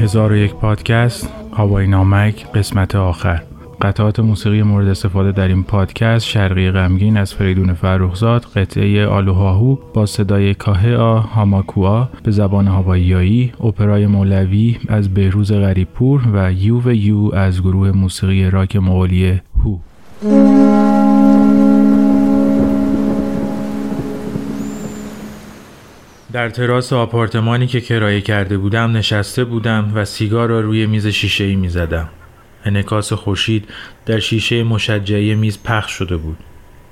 هزار و یک پادکست هوای نامک قسمت آخر. قطعات موسیقی مورد استفاده در این پادکست شرقی غمگین از فریدون فرخزاد قطعه آلوهاهو با صدای کاهه هاماکوا به زبان هاواییایی اپرای مولوی از بهروز غریبپور و یو و یو از گروه موسیقی راک مغولی هو. در تراس آپارتمانی که کرایه کرده بودم نشسته بودم و سیگار را روی میز شیشه ای می زدم. انکاس خورشید در شیشه مشجعی میز پخش شده بود.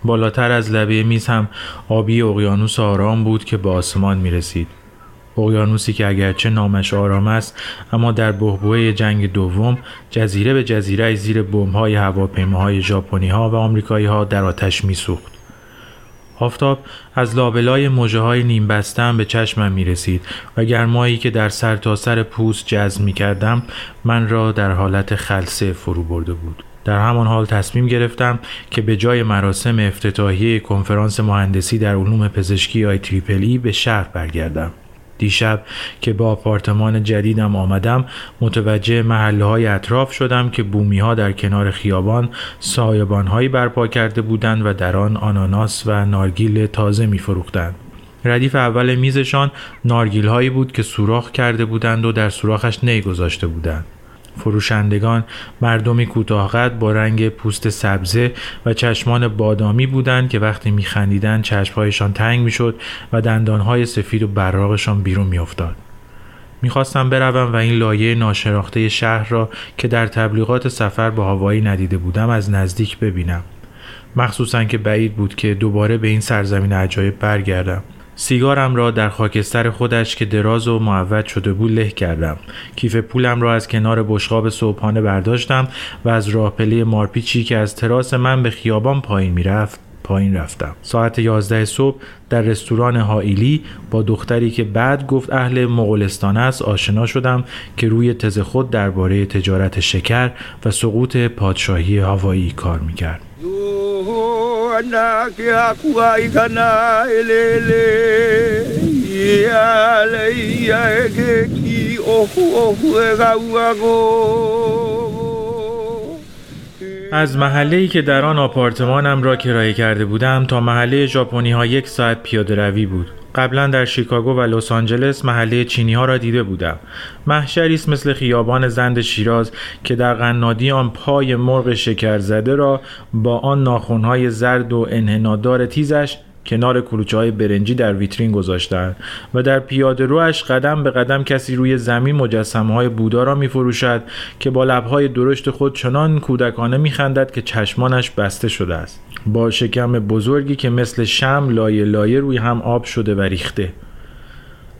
بالاتر از لبه میز هم آبی اقیانوس آرام بود که به آسمان می رسید. اقیانوسی که اگرچه نامش آرام است اما در بحبوه جنگ دوم جزیره به جزیره زیر بمب‌های هواپیماهای ژاپنی ها و آمریکایی ها در آتش میسوخت. آفتاب از لابلای موجه های نیم بستم به چشمم می رسید و گرمایی که در سر تا سر پوست جذب می کردم من را در حالت خلصه فرو برده بود. در همان حال تصمیم گرفتم که به جای مراسم افتتاحیه کنفرانس مهندسی در علوم پزشکی آی تریپلی به شهر برگردم. دیشب که با آپارتمان جدیدم آمدم متوجه محله های اطراف شدم که بومی ها در کنار خیابان سایبان هایی برپا کرده بودند و در آن آناناس و نارگیل تازه می فروختند. ردیف اول میزشان نارگیل هایی بود که سوراخ کرده بودند و در سوراخش نی گذاشته بودند. فروشندگان مردمی کوتاهقد با رنگ پوست سبزه و چشمان بادامی بودند که وقتی میخندیدند چشمهایشان تنگ می‌شد و دندانهای سفید و براغشان بیرون میافتاد. می‌خواستم بروم و این لایه ناشناخته شهر را که در تبلیغات سفر به هوایی ندیده بودم از نزدیک ببینم. مخصوصا که بعید بود که دوباره به این سرزمین عجایب برگردم. سیگارم را در خاکستر خودش که دراز و معود شده بود له کردم. کیف پولم را از کنار بشقاب صبحانه برداشتم و از راه پله مارپیچی که از تراس من به خیابان پایین می‌رفت پایین رفتم. ساعت 11 صبح در رستوران هائیلی با دختری که بعد گفت اهل مغولستان است آشنا شدم که روی تز خود درباره تجارت شکر و سقوط پادشاهی هوایی کار می‌کرد. از محله ای که در آن آپارتمانم را کرایه کرده بودم تا محله ژاپنی ها یک ساعت پیاده روی بود. قبلا در شیکاگو و لس آنجلس محله چینی ها را دیده بودم. محشری است مثل خیابان زند شیراز که در قنادی آن پای مرغ شکر زده را با آن ناخونهای زرد و انحنادار تیزش کنار کلوچه های برنجی در ویترین گذاشتند و در پیاده روش قدم به قدم کسی روی زمین مجسمه های بودا را می فروشد که با لبهای درشت خود چنان کودکانه می خندد که چشمانش بسته شده است با شکم بزرگی که مثل شم لایه لایه روی هم آب شده و ریخته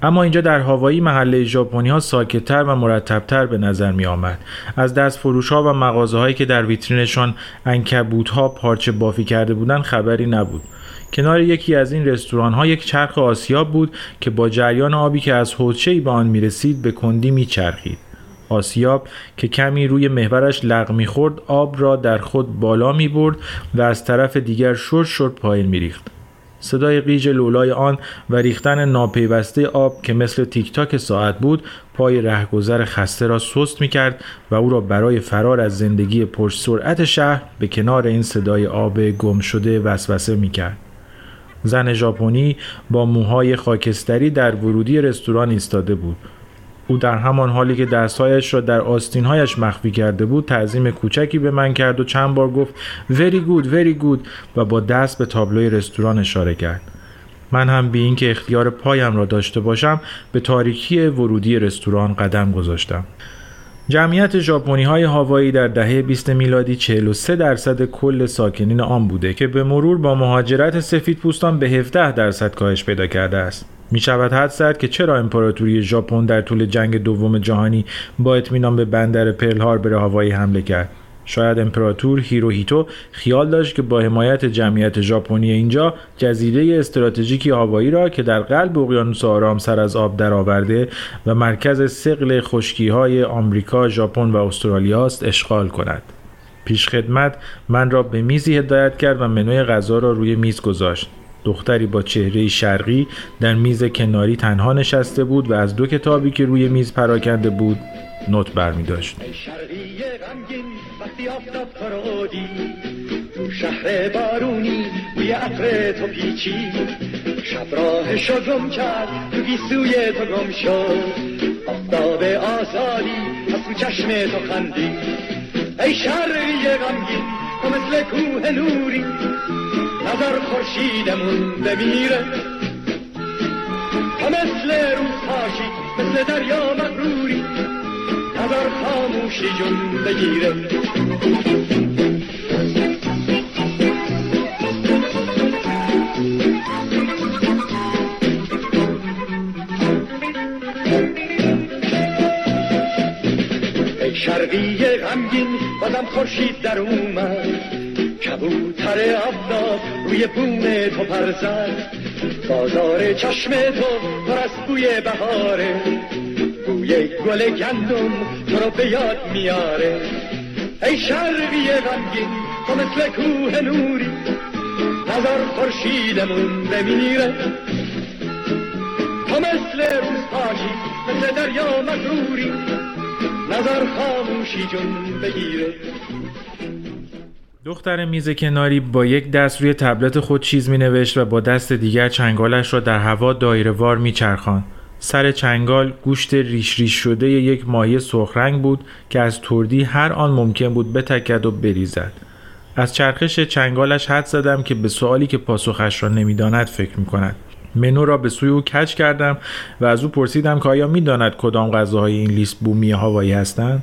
اما اینجا در هوایی محله ژاپنی ها ساکتتر و مرتبتر به نظر می آمد. از دست فروش ها و مغازه هایی که در ویترینشان انکبوت ها پارچه بافی کرده بودند خبری نبود. کنار یکی از این رستوران ها یک چرخ آسیاب بود که با جریان آبی که از حوضچه‌ای به آن می رسید به کندی می چرخید. آسیاب که کمی روی محورش لغ می‌خورد آب را در خود بالا می برد و از طرف دیگر شرد شرد پایین می ریخت. صدای قیج لولای آن و ریختن ناپیوسته آب که مثل تیک تاک ساعت بود پای رهگذر خسته را سست می کرد و او را برای فرار از زندگی پرسرعت سرعت شهر به کنار این صدای آب گم شده وسوسه می کرد. زن ژاپنی با موهای خاکستری در ورودی رستوران ایستاده بود. او در همان حالی که دستهایش را در آستینهایش مخفی کرده بود تعظیم کوچکی به من کرد و چند بار گفت very good very good و با دست به تابلوی رستوران اشاره کرد. من هم بی اینکه اختیار پایم را داشته باشم به تاریکی ورودی رستوران قدم گذاشتم. جمعیت ژاپنی های هاوایی در دهه 20 میلادی 43 درصد کل ساکنین آن بوده که به مرور با مهاجرت سفید پوستان به 17 درصد کاهش پیدا کرده است. می شود حد زد که چرا امپراتوری ژاپن در طول جنگ دوم جهانی با اطمینان به بندر پرل هاربر هاوایی حمله کرد. شاید امپراتور هیروهیتو خیال داشت که با حمایت جمعیت ژاپنی اینجا جزیره استراتژیکی هوایی را که در قلب اقیانوس آرام سر از آب درآورده و مرکز سقل خشکی های آمریکا، ژاپن و استرالیا است اشغال کند. پیش خدمت من را به میزی هدایت کرد و منوی غذا را روی میز گذاشت. دختری با چهره شرقی در میز کناری تنها نشسته بود و از دو کتابی که روی میز پراکنده بود نوت برمی داشت شهر بارونی بوی عطر تو پیچی. شب راهشو گم کرد تو گیسوی تو گم شد آفتاب آزادی از تو چشم تو خندی. ای شرقی غمگین تو مثل کوه نوری. نظر خورشیدمون بمیره. تو مثل روز پاشی مثل دریا مغروری. نظر خاموشی جون بگیره. شرقی غمگین بازم خورشید در اومد. کبوتر آفتاب روی بوم تو پرزد. بازار چشم تو پر از بوی بهاره. بوی گل گندم تو رو به یاد میاره. ای شرقی غمگین تو مثل کوه نوری نظر خورشیدمون بمیره. تو مثل روز پاشی مثل دریا مغروری نظر خاموشی جون بگیره. دختر میز کناری با یک دست روی تبلت خود چیز می نوشت و با دست دیگر چنگالش را در هوا دایره وار می چرخان. سر چنگال گوشت ریش ریش شده یک ماهی سرخرنگ بود که از تردی هر آن ممکن بود بتکد و بریزد. از چرخش چنگالش حد زدم که به سوالی که پاسخش را نمی‌داند فکر می کند. منو را به سوی او کچ کردم و از او پرسیدم که آیا می‌داند کدام غذاهای این لیست بومی هوایی هستند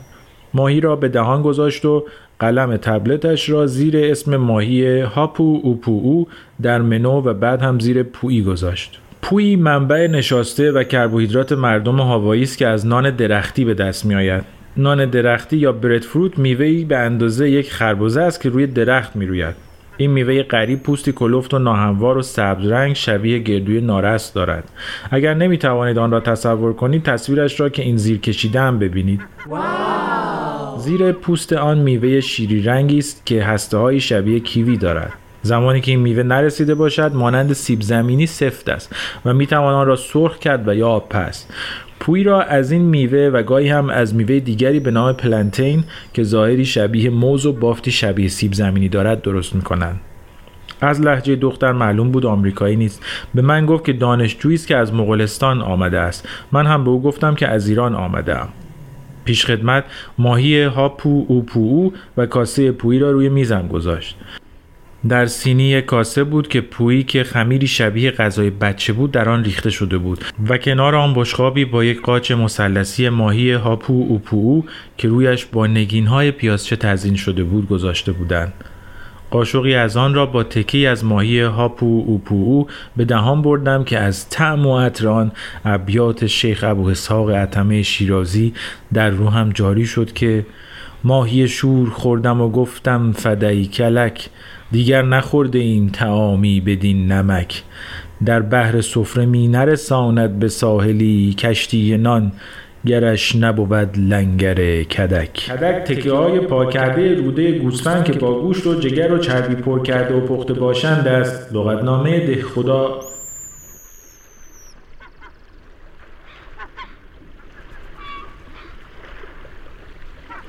ماهی را به دهان گذاشت و قلم تبلتش را زیر اسم ماهی هاپو اوپو او در منو و بعد هم زیر پویی گذاشت پویی منبع نشاسته و کربوهیدرات مردم هاوایی است که از نان درختی به دست می آید. نان درختی یا برد فروت میوهی به اندازه یک خربزه است که روی درخت می روید. این میوه غریب پوستی کلفت و ناهموار و سبز رنگ شبیه گردوی نارس دارد اگر نمی توانید آن را تصور کنید تصویرش را که این زیر کشیده هم ببینید زیر پوست آن میوه شیری رنگی است که هسته های شبیه کیوی دارد زمانی که این میوه نرسیده باشد مانند سیب زمینی سفت است و می توان آن را سرخ کرد و یا آب پست پوی را از این میوه و گاهی هم از میوه دیگری به نام پلنتین که ظاهری شبیه موز و بافتی شبیه سیب زمینی دارد درست می‌کنند. از لحجه دختر معلوم بود آمریکایی نیست. به من گفت که دانشجویی است که از مغولستان آمده است. من هم به او گفتم که از ایران آمده ام پیش خدمت ماهی هاپو او پو او و کاسه پویی را روی میزم گذاشت. در سینی کاسه بود که پویی که خمیری شبیه غذای بچه بود در آن ریخته شده بود و کنار آن بشقابی با یک قاچ مثلثی ماهی هاپو اوپو که رویش با نگینهای پیازچه تزین شده بود گذاشته بودند. قاشقی از آن را با تکی از ماهی هاپو اوپو به دهان بردم که از طعم و عطر آن ابیات شیخ ابو اسحاق عتمه شیرازی در روحم جاری شد که ماهی شور خوردم و گفتم فدایی کلک دیگر نخورده ایم تعامی بدین نمک. در بحر سفره می نرساند به ساحلی کشتی نان گرش نبود لنگر کدک. کدک تکه های پا کرده روده گوسفند که با گوشت و جگر و چربی پر کرده و پخته باشند است. لغتنامه ده خدا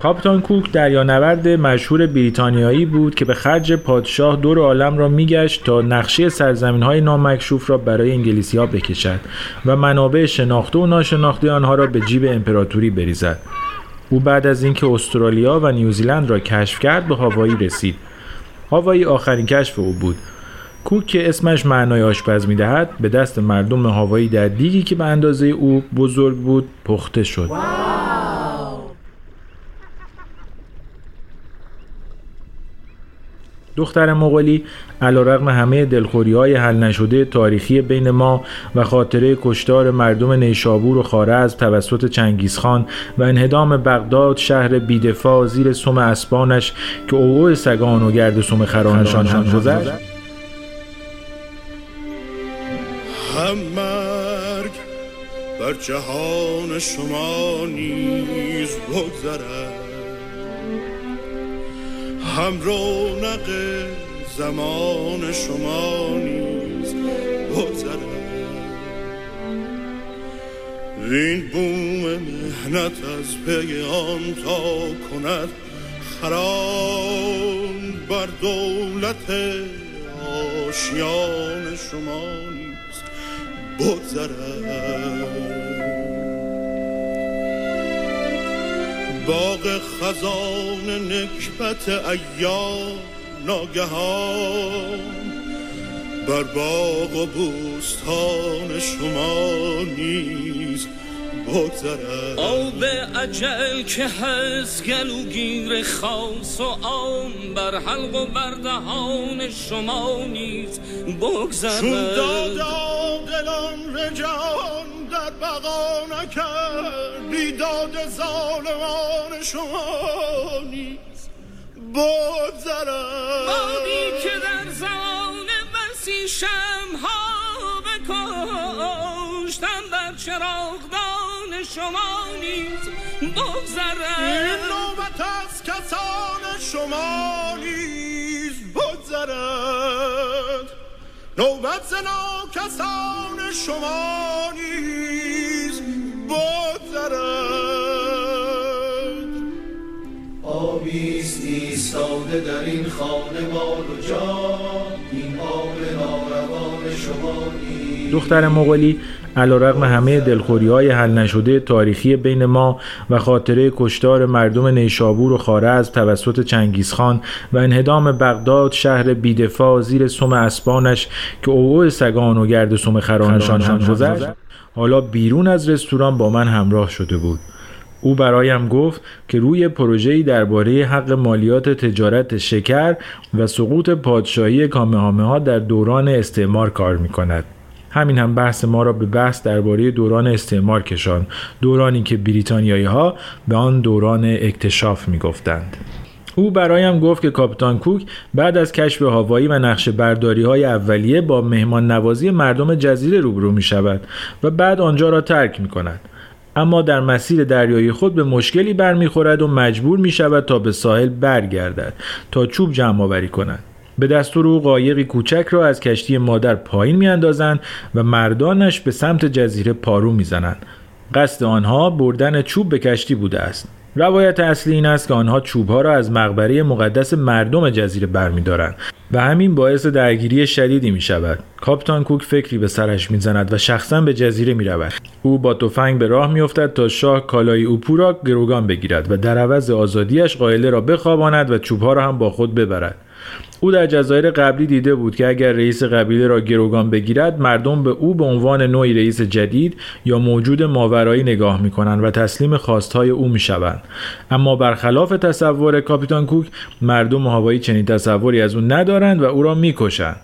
کاپیتان کوک دریانورد مشهور بریتانیایی بود که به خرج پادشاه دور عالم را میگشت تا نقشه سرزمین های نامکشوف را برای انگلیسی ها بکشد و منابع شناخته و ناشناخته آنها را به جیب امپراتوری بریزد. او بعد از اینکه استرالیا و نیوزیلند را کشف کرد به هاوایی رسید. هاوایی آخرین کشف او بود. کوک که اسمش معنای آشپز می‌دهد به دست مردم هاوایی در دیگی که به اندازه او بزرگ بود پخته شد. دختر مغولی علیرغم همه دلخوری های حل نشده تاریخی بین ما و خاطره کشتار مردم نیشابور و خارز توسط چنگیزخان و انهدام بغداد شهر بیدفاع زیر سم اسبانش که اوو سگان و گرد سم خرانشان هم گذشت. هم مرگ بر جهان شما نیز بگذرد. هم رونق زمان شما نیز بگذرد این بوم مهنت از پی آن تا کند خران بر دولت آشیان شما نیز بگذرد باغ خزان نکبت ایام ناگهان. بر باغ و بوستان شما نیز بگذرد. آب عجل که هست گلوگیر خاص و آن بر حلق و بردهان شما نیز بگذرد. چون دادا دلان رجان در بقا نکرد بیداد ظالمان شما نیز. بگذرد بادی که در زمان بسی شمها بکشتم بر چراغدان شما نیز. بگذرد این نوبت از کسان شما نیز. بگذرد نوبت زنا کسان شما نیز. ایستاده در این خانه مال و جان این آب ناروان شما دختر مغولی علیرغم همه دلخوری های حل نشده تاریخی بین ما و خاطره کشتار مردم نیشابور و خارز توسط چنگیزخان و انهدام بغداد شهر بیدفاع زیر سم اسبانش که اوعو سگان و گرد سم خرانشان هم گذشت. حالا بیرون از رستوران با من همراه شده بود. او برایم گفت که روی پروژه‌ای درباره حق مالیات تجارت شکر و سقوط پادشاهی کامهامه ها در دوران استعمار کار می کند. همین هم بحث ما را به بحث درباره دوران استعمار کشان دورانی که بریتانیایی ها به آن دوران اکتشاف می گفتند. او برایم گفت که کاپیتان کوک بعد از کشف هاوایی و نقش برداری های اولیه با مهمان نوازی مردم جزیره روبرو می شود و بعد آنجا را ترک می کند. اما در مسیر دریایی خود به مشکلی برمیخورد و مجبور می شود تا به ساحل برگردد تا چوب جمع آوری کند. به دستور او قایقی کوچک را از کشتی مادر پایین میاندازند و مردانش به سمت جزیره پارو می‌زنند قصد آنها بردن چوب به کشتی بوده است روایت اصلی این است که آنها چوبها را از مقبره مقدس مردم جزیره برمیدارند و همین باعث درگیری شدیدی می شود. کاپتان کوک فکری به سرش می زند و شخصا به جزیره می رود. او با تفنگ به راه می افتد تا شاه کالای اوپو را گروگان بگیرد و در عوض آزادیش قائله را بخواباند و چوبها را هم با خود ببرد. او در جزایر قبلی دیده بود که اگر رئیس قبیله را گروگان بگیرد مردم به او به عنوان نوعی رئیس جدید یا موجود ماورایی نگاه می کنند و تسلیم خواستهای او می شوند. اما برخلاف تصور کاپیتان کوک مردم هوایی چنین تصوری از او ندارند و او را می‌کشند.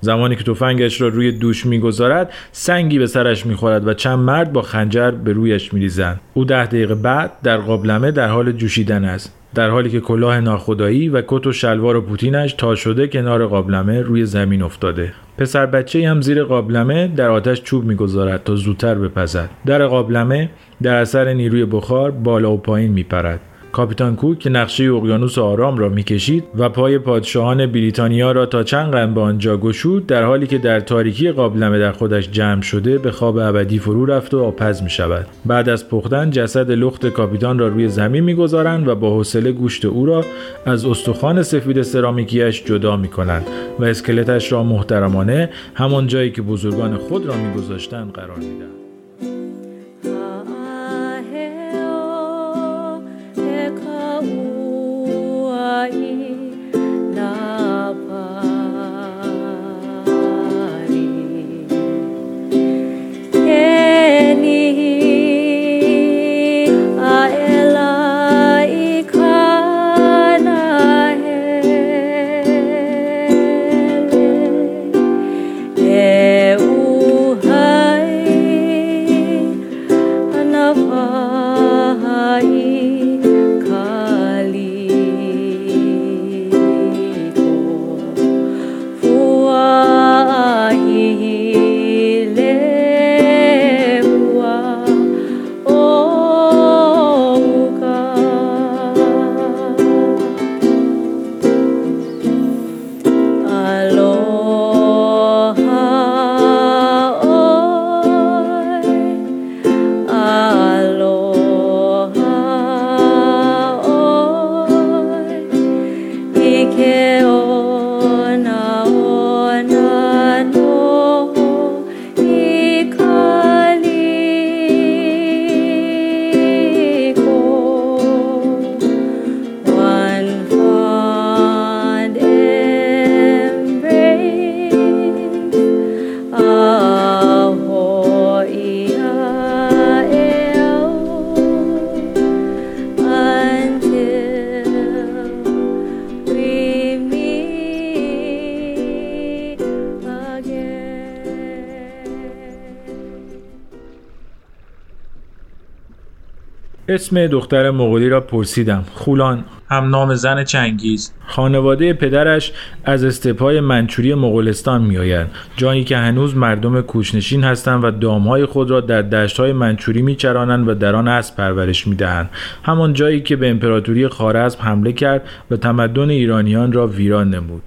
زمانی که تفنگش را روی دوش می‌گذارد سنگی به سرش می‌خورد و چند مرد با خنجر به رویش میریزند. او ده دقیقه بعد در قابلمه در حال جوشیدن است. در حالی که کلاه ناخدایی و کت و شلوار و پوتینش تا شده کنار قابلمه روی زمین افتاده. پسر بچه هم زیر قابلمه در آتش چوب می‌گذارد تا زودتر بپزد. در قابلمه در اثر نیروی بخار بالا و پایین میپرد. کاپیتان کوک که نقشه اقیانوس آرام را می‌کشید و پای پادشاهان بریتانیا را تا چند قرن به آنجا گشود در حالی که در تاریکی قابلمه در خودش جمع شده به خواب ابدی فرو رفت و آپز می شود بعد از پختن جسد لخت کاپیتان را روی زمین می‌گذارند و با حوصله گوشت او را از استخوان سفید سرامیکیش جدا می کنند و اسکلتش را محترمانه همان جایی که بزرگان خود را میگذاشتند قرار می‌دهند. اسم دختر مغولی را پرسیدم. خولان. هم نام زن چنگیز. خانواده پدرش از استپای منچوری مغولستان میآیند. جایی که هنوز مردم کوچنشین هستند و دامهای خود را در دشتهای منچوری میچرانند و در آن اسب پرورش می‌دهند. همان جایی که به امپراتوری خارزم حمله کرد و تمدن ایرانیان را ویران نمود.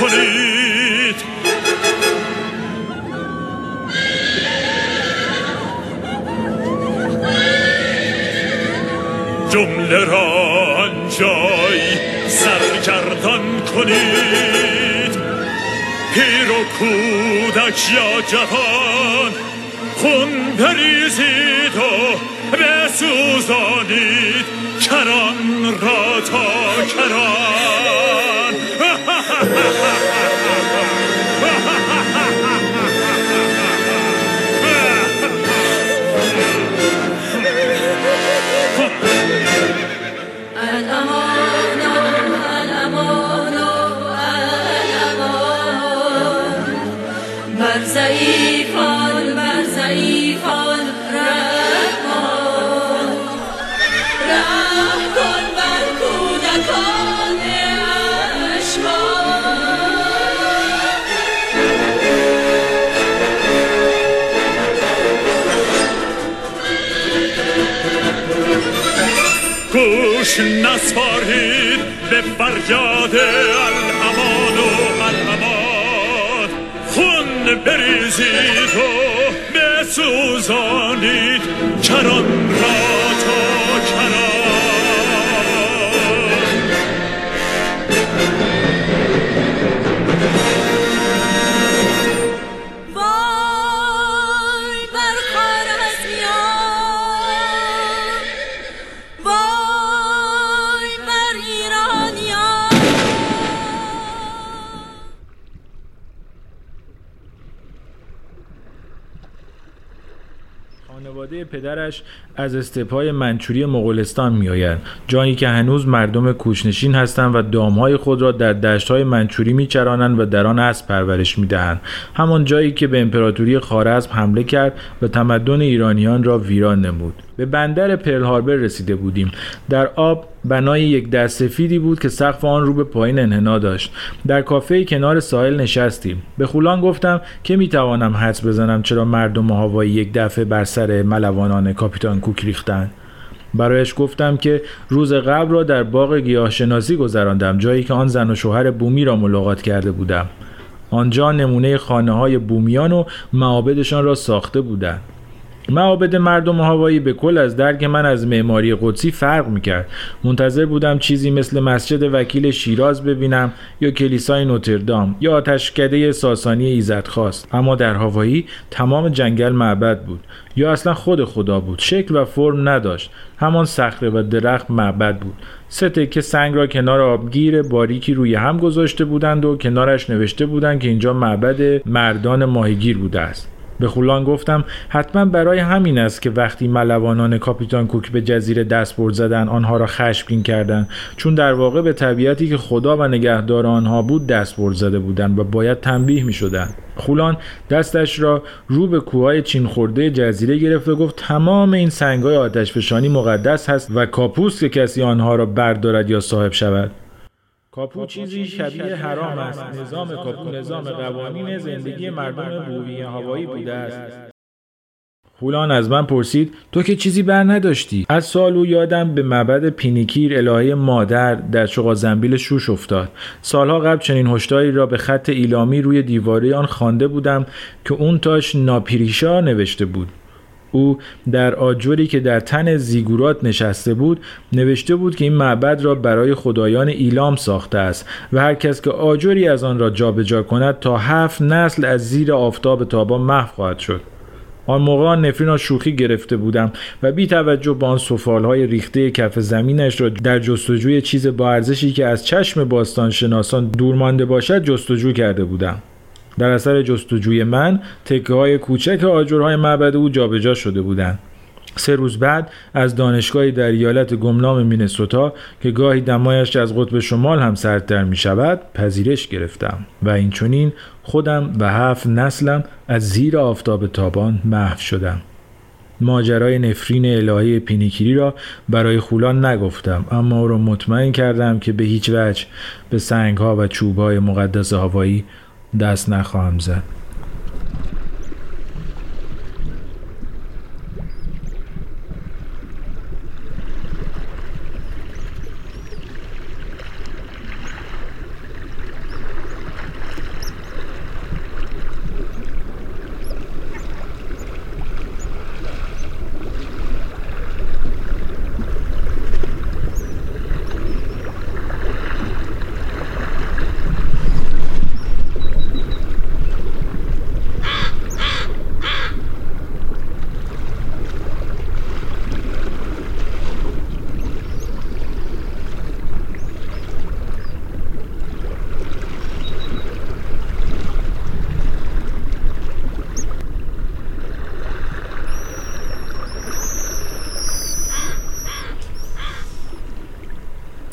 کنید. جمله را آنجای سرگردان کنید. پیر و کودک یا جوان خون بریزید و بسوزانید. کران را تا کران. Ha ha ha! گوش نسپارید به فریاد الامان و الامان. خون بریزید و بسوزانید کران را تا پدرش از استپای منچوری مغولستان میآیند. جایی که هنوز مردم کوچنشین هستند و دامهای خود را در دشتهای منچوری میچرانند و در آن اسب پرورش می‌دهند. همان جایی که به امپراتوری خارزم حمله کرد و تمدن ایرانیان را ویران نمود. به بندر پرل هاربر رسیده بودیم. در آب بنای یک دست سفیدی بود که سقف آن رو به پایین انحنا داشت. در کافه کنار ساحل نشستیم. به خولان گفتم که می‌توانم حدس بزنم چرا مردم هوایی یک دفعه بر سر ملوانان کاپیتان کوک ریختند برایش گفتم که روز قبل را در باغ گیاهشناسی گذراندم جایی که آن زن و شوهر بومی را ملاقات کرده بودم. آنجا نمونه خانه های بومیان و معابدشان را ساخته بودند. معابد مردم هوایی به کل از درک من از معماری قدسی فرق می‌کرد. منتظر بودم چیزی مثل مسجد وکیل شیراز ببینم یا کلیسای نوتردام یا آتشکده ساسانی ایزد خواست اما در هوایی تمام جنگل معبد بود. یا اصلا خود خدا بود. شکل و فرم نداشت. همان صخره و درخت معبد بود. سه تکه سنگ را کنار آبگیر باریکی روی هم گذاشته بودند و کنارش نوشته بودند که اینجا معبد مردان ماهیگیر بوده است. به خولان گفتم حتما برای همین است که وقتی ملوانان کاپیتان کوک به جزیره دست برد زدن آنها را خشمگین کردند. چون در واقع به طبیعتی که خدا و نگهدار آنها بود دست برد زده بودند و باید تنبیه می شدند خولان دستش را رو به کوههای چین خورده جزیره گرفت و گفت تمام این سنگهای آتشفشانی مقدس هست و کاپوس که کسی آنها را بردارد یا صاحب شود. کاپو چیزی شبیه حرام است. نظام کاپو نظام قوانین زندگی مردم بومی هوایی بوده است. خولان از من پرسید تو که چیزی بر نداشتی. از سال او یادم به معبد پینیکیر الهه مادر در چقا زنبیل شوش افتاد. سالها قبل چنین هشداری را به خط ایلامی روی دیواره آن خوانده بودم که اون تاش ناپیریشا نوشته بود. او در آجوری که در تن زیگورات نشسته بود نوشته بود که این معبد را برای خدایان ایلام ساخته است و هر کس که آجوری از آن را جابجا جا کند تا هفت نسل از زیر آفتاب تابان محو خواهد شد. آن موقع نفرین را شوخی گرفته بودم و بی توجه به آن های ریخته کف زمینش را در جستجوی چیز با ارزشی که از چشم باستان شناسان دور مانده باشد جستجو کرده بودم. در اثر جستجوی من تکه های کوچک آجرهای معبد او جابجا شده بودند. سه روز بعد از دانشگاهی در ایالت گمنام مینسوتا که گاهی دمایش از قطب شمال هم سردتر می شود پذیرش گرفتم و این چونین خودم و هفت نسلم از زیر آفتاب تابان محو شدم. ماجرای نفرین الهی پینیکیری را برای خولان نگفتم اما او را مطمئن کردم که به هیچ وجه به سنگ ها و چوب های مقدس هوایی دست نخواهم زد.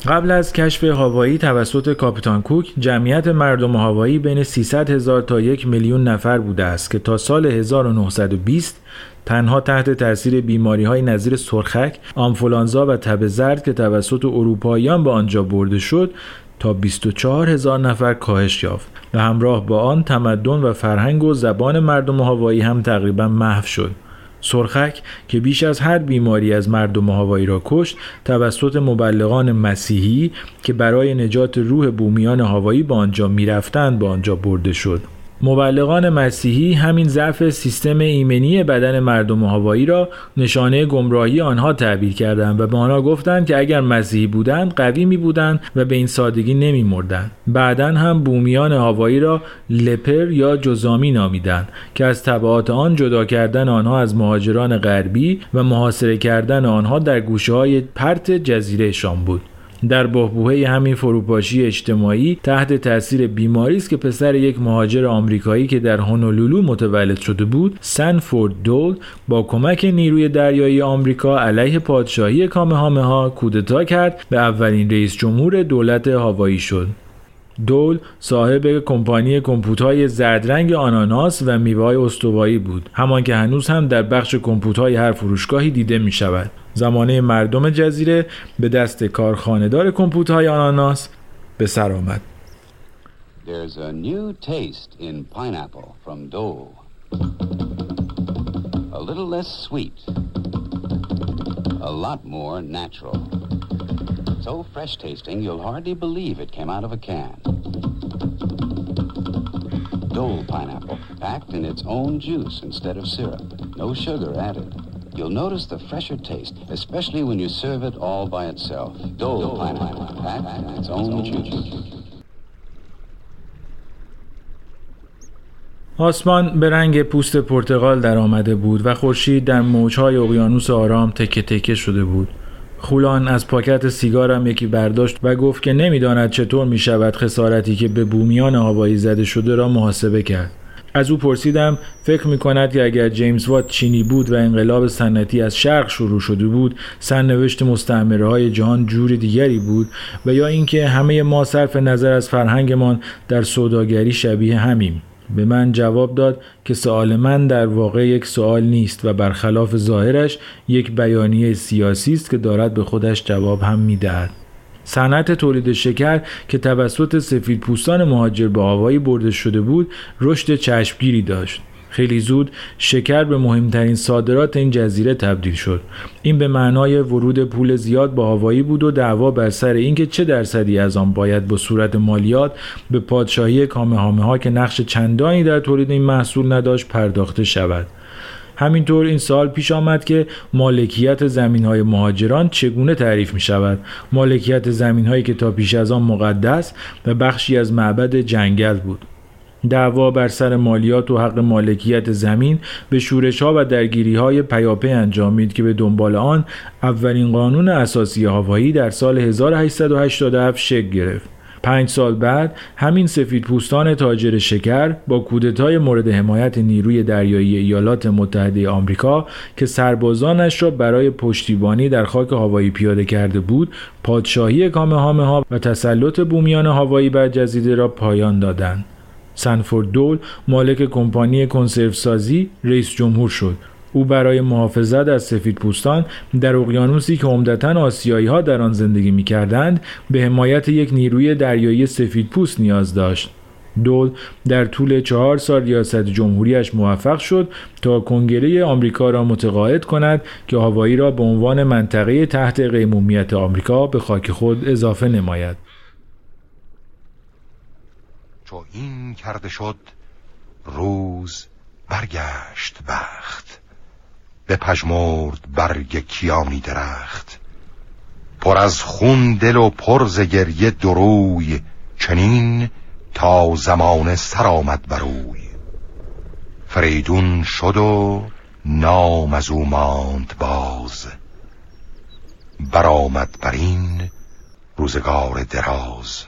قبل از کشف هاوایی توسط کاپیتان کوک جمعیت مردم هاوایی بین 300 هزار تا یک میلیون نفر بوده است که تا سال 1920 تنها تحت تاثیر بیماری های نظیر سرخک، آنفولانزا و تب زرد که توسط اروپاییان به آنجا برده شد تا 24 هزار نفر کاهش یافت و همراه با آن تمدن و فرهنگ و زبان مردم هاوایی هم تقریبا محو شد. سرخک که بیش از هر بیماری از مردم هوایی را کشت توسط مبلغان مسیحی که برای نجات روح بومیان هوایی به آنجا می‌رفتند به آنجا برده شد. مبلغان مسیحی همین ضعف سیستم ایمنی بدن مردم هوایی را نشانه گمراهی آنها تعبیر کردند و به آنها گفتند که اگر مسیحی بودند قوی می بودند و به این سادگی نمی مردند. بعدا هم بومیان هوایی را لپر یا جزامی نامیدند که از طبعات آن جدا کردن آنها از مهاجران غربی و محاصره کردن آنها در گوشه های پرت جزیره شام بود. در بهبوهه همین فروپاشی اجتماعی تحت تاثیر بیماری است که پسر یک مهاجر آمریکایی که در هونولولو متولد شده بود سنفورد دول با کمک نیروی دریایی آمریکا علیه پادشاهی کامهامه ها کودتا کرد به اولین رئیس جمهور دولت هاوایی شد. دول صاحب کمپانی کمپوتهای زردرنگ آناناس و میوه‌های استوایی بود همان که هنوز هم در بخش کمپوتهای هر فروشگاهی دیده می شود زمانه مردم جزیره به دست کارخانهدار کمپوتهای آناناس به سر آمد. A little less sweet. A lot more natural. So fresh tasting you'll hardly believe it came out of a can. Dole pineapple, packed in its own juice instead of syrup. No sugar added. You'll notice the fresher taste, especially when you serve it all by itself. Dole, Dole pineapple, packed in its own juice. آسمان به رنگ پوست پرتغال در آمده بود و خورشید در موجهای اقیانوس آرام تکه تکه شده بود. خولان از پاکت سیگارم یکی برداشت و گفت که نمی‌داند چطور می شود خسارتی که به بومیان هوایی زده شده را محاسبه کرد. از او پرسیدم فکر می کند که اگر جیمز وات چینی بود و انقلاب صنعتی از شرق شروع شده بود سرنوشت مستعمره های جهان جور دیگری بود و یا اینکه همه ما صرف نظر از فرهنگمان در سوداگری شبیه همیم به من جواب داد که سوال من در واقع یک سوال نیست و برخلاف ظاهرش یک بیانیه سیاسی است که دارد به خودش جواب هم می‌دهد. صنعت تولید شکر که توسط سفید پوستان مهاجر به هوایی برده شده بود رشد چشمگیری داشت. خیلی زود شکر به مهمترین صادرات این جزیره تبدیل شد. این به معنای ورود پول زیاد با هوایی بود و دعوا بر سر اینکه چه درصدی از آن باید به صورت مالیات به پادشاهی کامهامه ها که نقش چندانی در تولید این محصول نداشت پرداخته شود. همینطور این سال پیش آمد که مالکیت زمین های مهاجران چگونه تعریف می شود مالکیت زمین هایی که تا پیش از آن مقدس و بخشی از معبد جنگل بود. دعوا بر سر مالیات و حق مالکیت زمین به شورش ها و درگیری های پیاپی انجامید که به دنبال آن اولین قانون اساسی هوایی در سال 1887 شکل گرفت. پنج سال بعد همین سفید پوستان تاجر شکر با کودتای مورد حمایت نیروی دریایی ایالات متحده آمریکا که سربازانش را برای پشتیبانی در خاک هوایی پیاده کرده بود پادشاهی کامهامه ها و تسلط بومیان هوایی بر جزیره را پایان دادند. سنفورد دول مالک کمپانی کنسرو سازی رئیس جمهور شد او برای محافظت از سفید پوستان در اقیانوسی که عمدتا آسیایی ها در آن زندگی می کردند به حمایت یک نیروی دریایی سفید پوست نیاز داشت. دول در طول چهار سال ریاست جمهوریش موفق شد تا کنگره آمریکا را متقاعد کند که هوایی را به عنوان منطقه تحت قیمومیت آمریکا به خاک خود اضافه نماید. چو این کرده شد روز برگشت بخت. به پژمرد برگ کیانی درخت. پر از خون دل و پر ز گریه دروی چنین تا زمان سر آمد بروی فریدون شد و نام از او ماند باز. برآمد بر این روزگار دراز.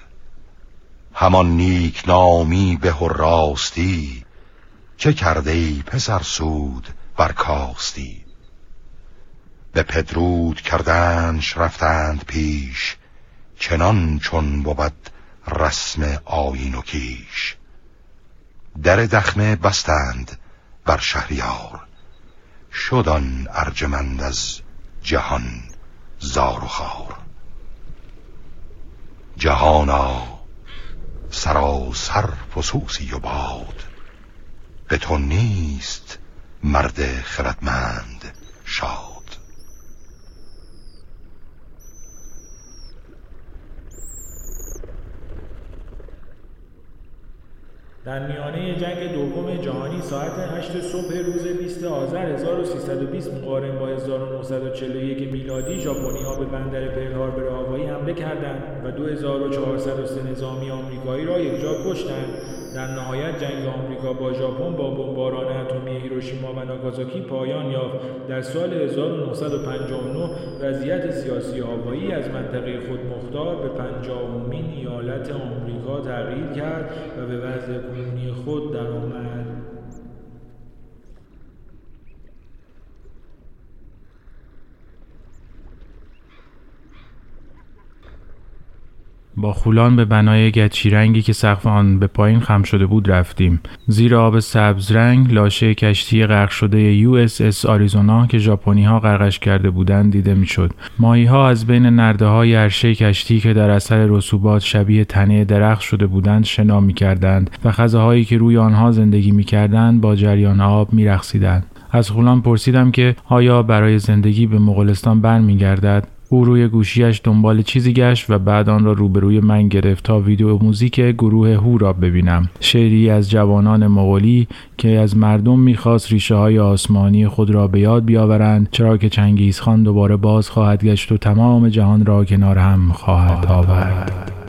همان نیک نامی به و راستی. چه کرده ای پسر سود برکاستی به پدرود کردنش رفتند پیش چنان چون بود رسم آین و کیش. در دخمه بستند بر شهریار شدن ارجمند از جهان زار و خار. جهانا سراسر فسوسی و باد به تو نیست مرد خردمند شاد. در میانه جنگ دوم جهانی ساعت 8 صبح روز 20 آذر 1320 مقارن با 1941 میلادی ژاپنی ها به بندر پرل هاربر هوایی حمله کردند و 2403 نظامی آمریکایی را یکجا کشتند. در نهایت جنگ آمریکا با ژاپن با بمباران اتمی هیروشیما و ناگازاکی پایان یافت. در سال 1959 وضعیت سیاسی هوایی از منطقه خود مختار به پنجاهمین ایالت آمریکا تغییر کرد و به وضع کنونی خود درآمد. با خولان به بنای گچی رنگی که سقف آن به پایین خم شده بود رفتیم. زیر آب سبز رنگ لاشه کشتی غرق شده یو اس اس آریزونا که ژاپنی ها غرقش کرده بودند دیده می‌شد. ماهی ها از بین نرده های عرشه کشتی که در اثر رسوبات شبیه تنه درخت شده بودند شنا می کردند و خزه که روی آنها زندگی می کردند با جریان آب می رقصیدند. از خولان پرسیدم که آیا برای زندگی به مغولستان برمیگردد او روی گوشیش دنبال چیزی گشت و بعد آن را روبروی من گرفت تا ویدیو موزیک گروه هو را ببینم. شعری از جوانان مغولی که از مردم می‌خواست ریشه های آسمانی خود را به یاد بیاورند چرا که چنگیزخان دوباره باز خواهد گشت و تمام جهان را کنار هم خواهد آورد.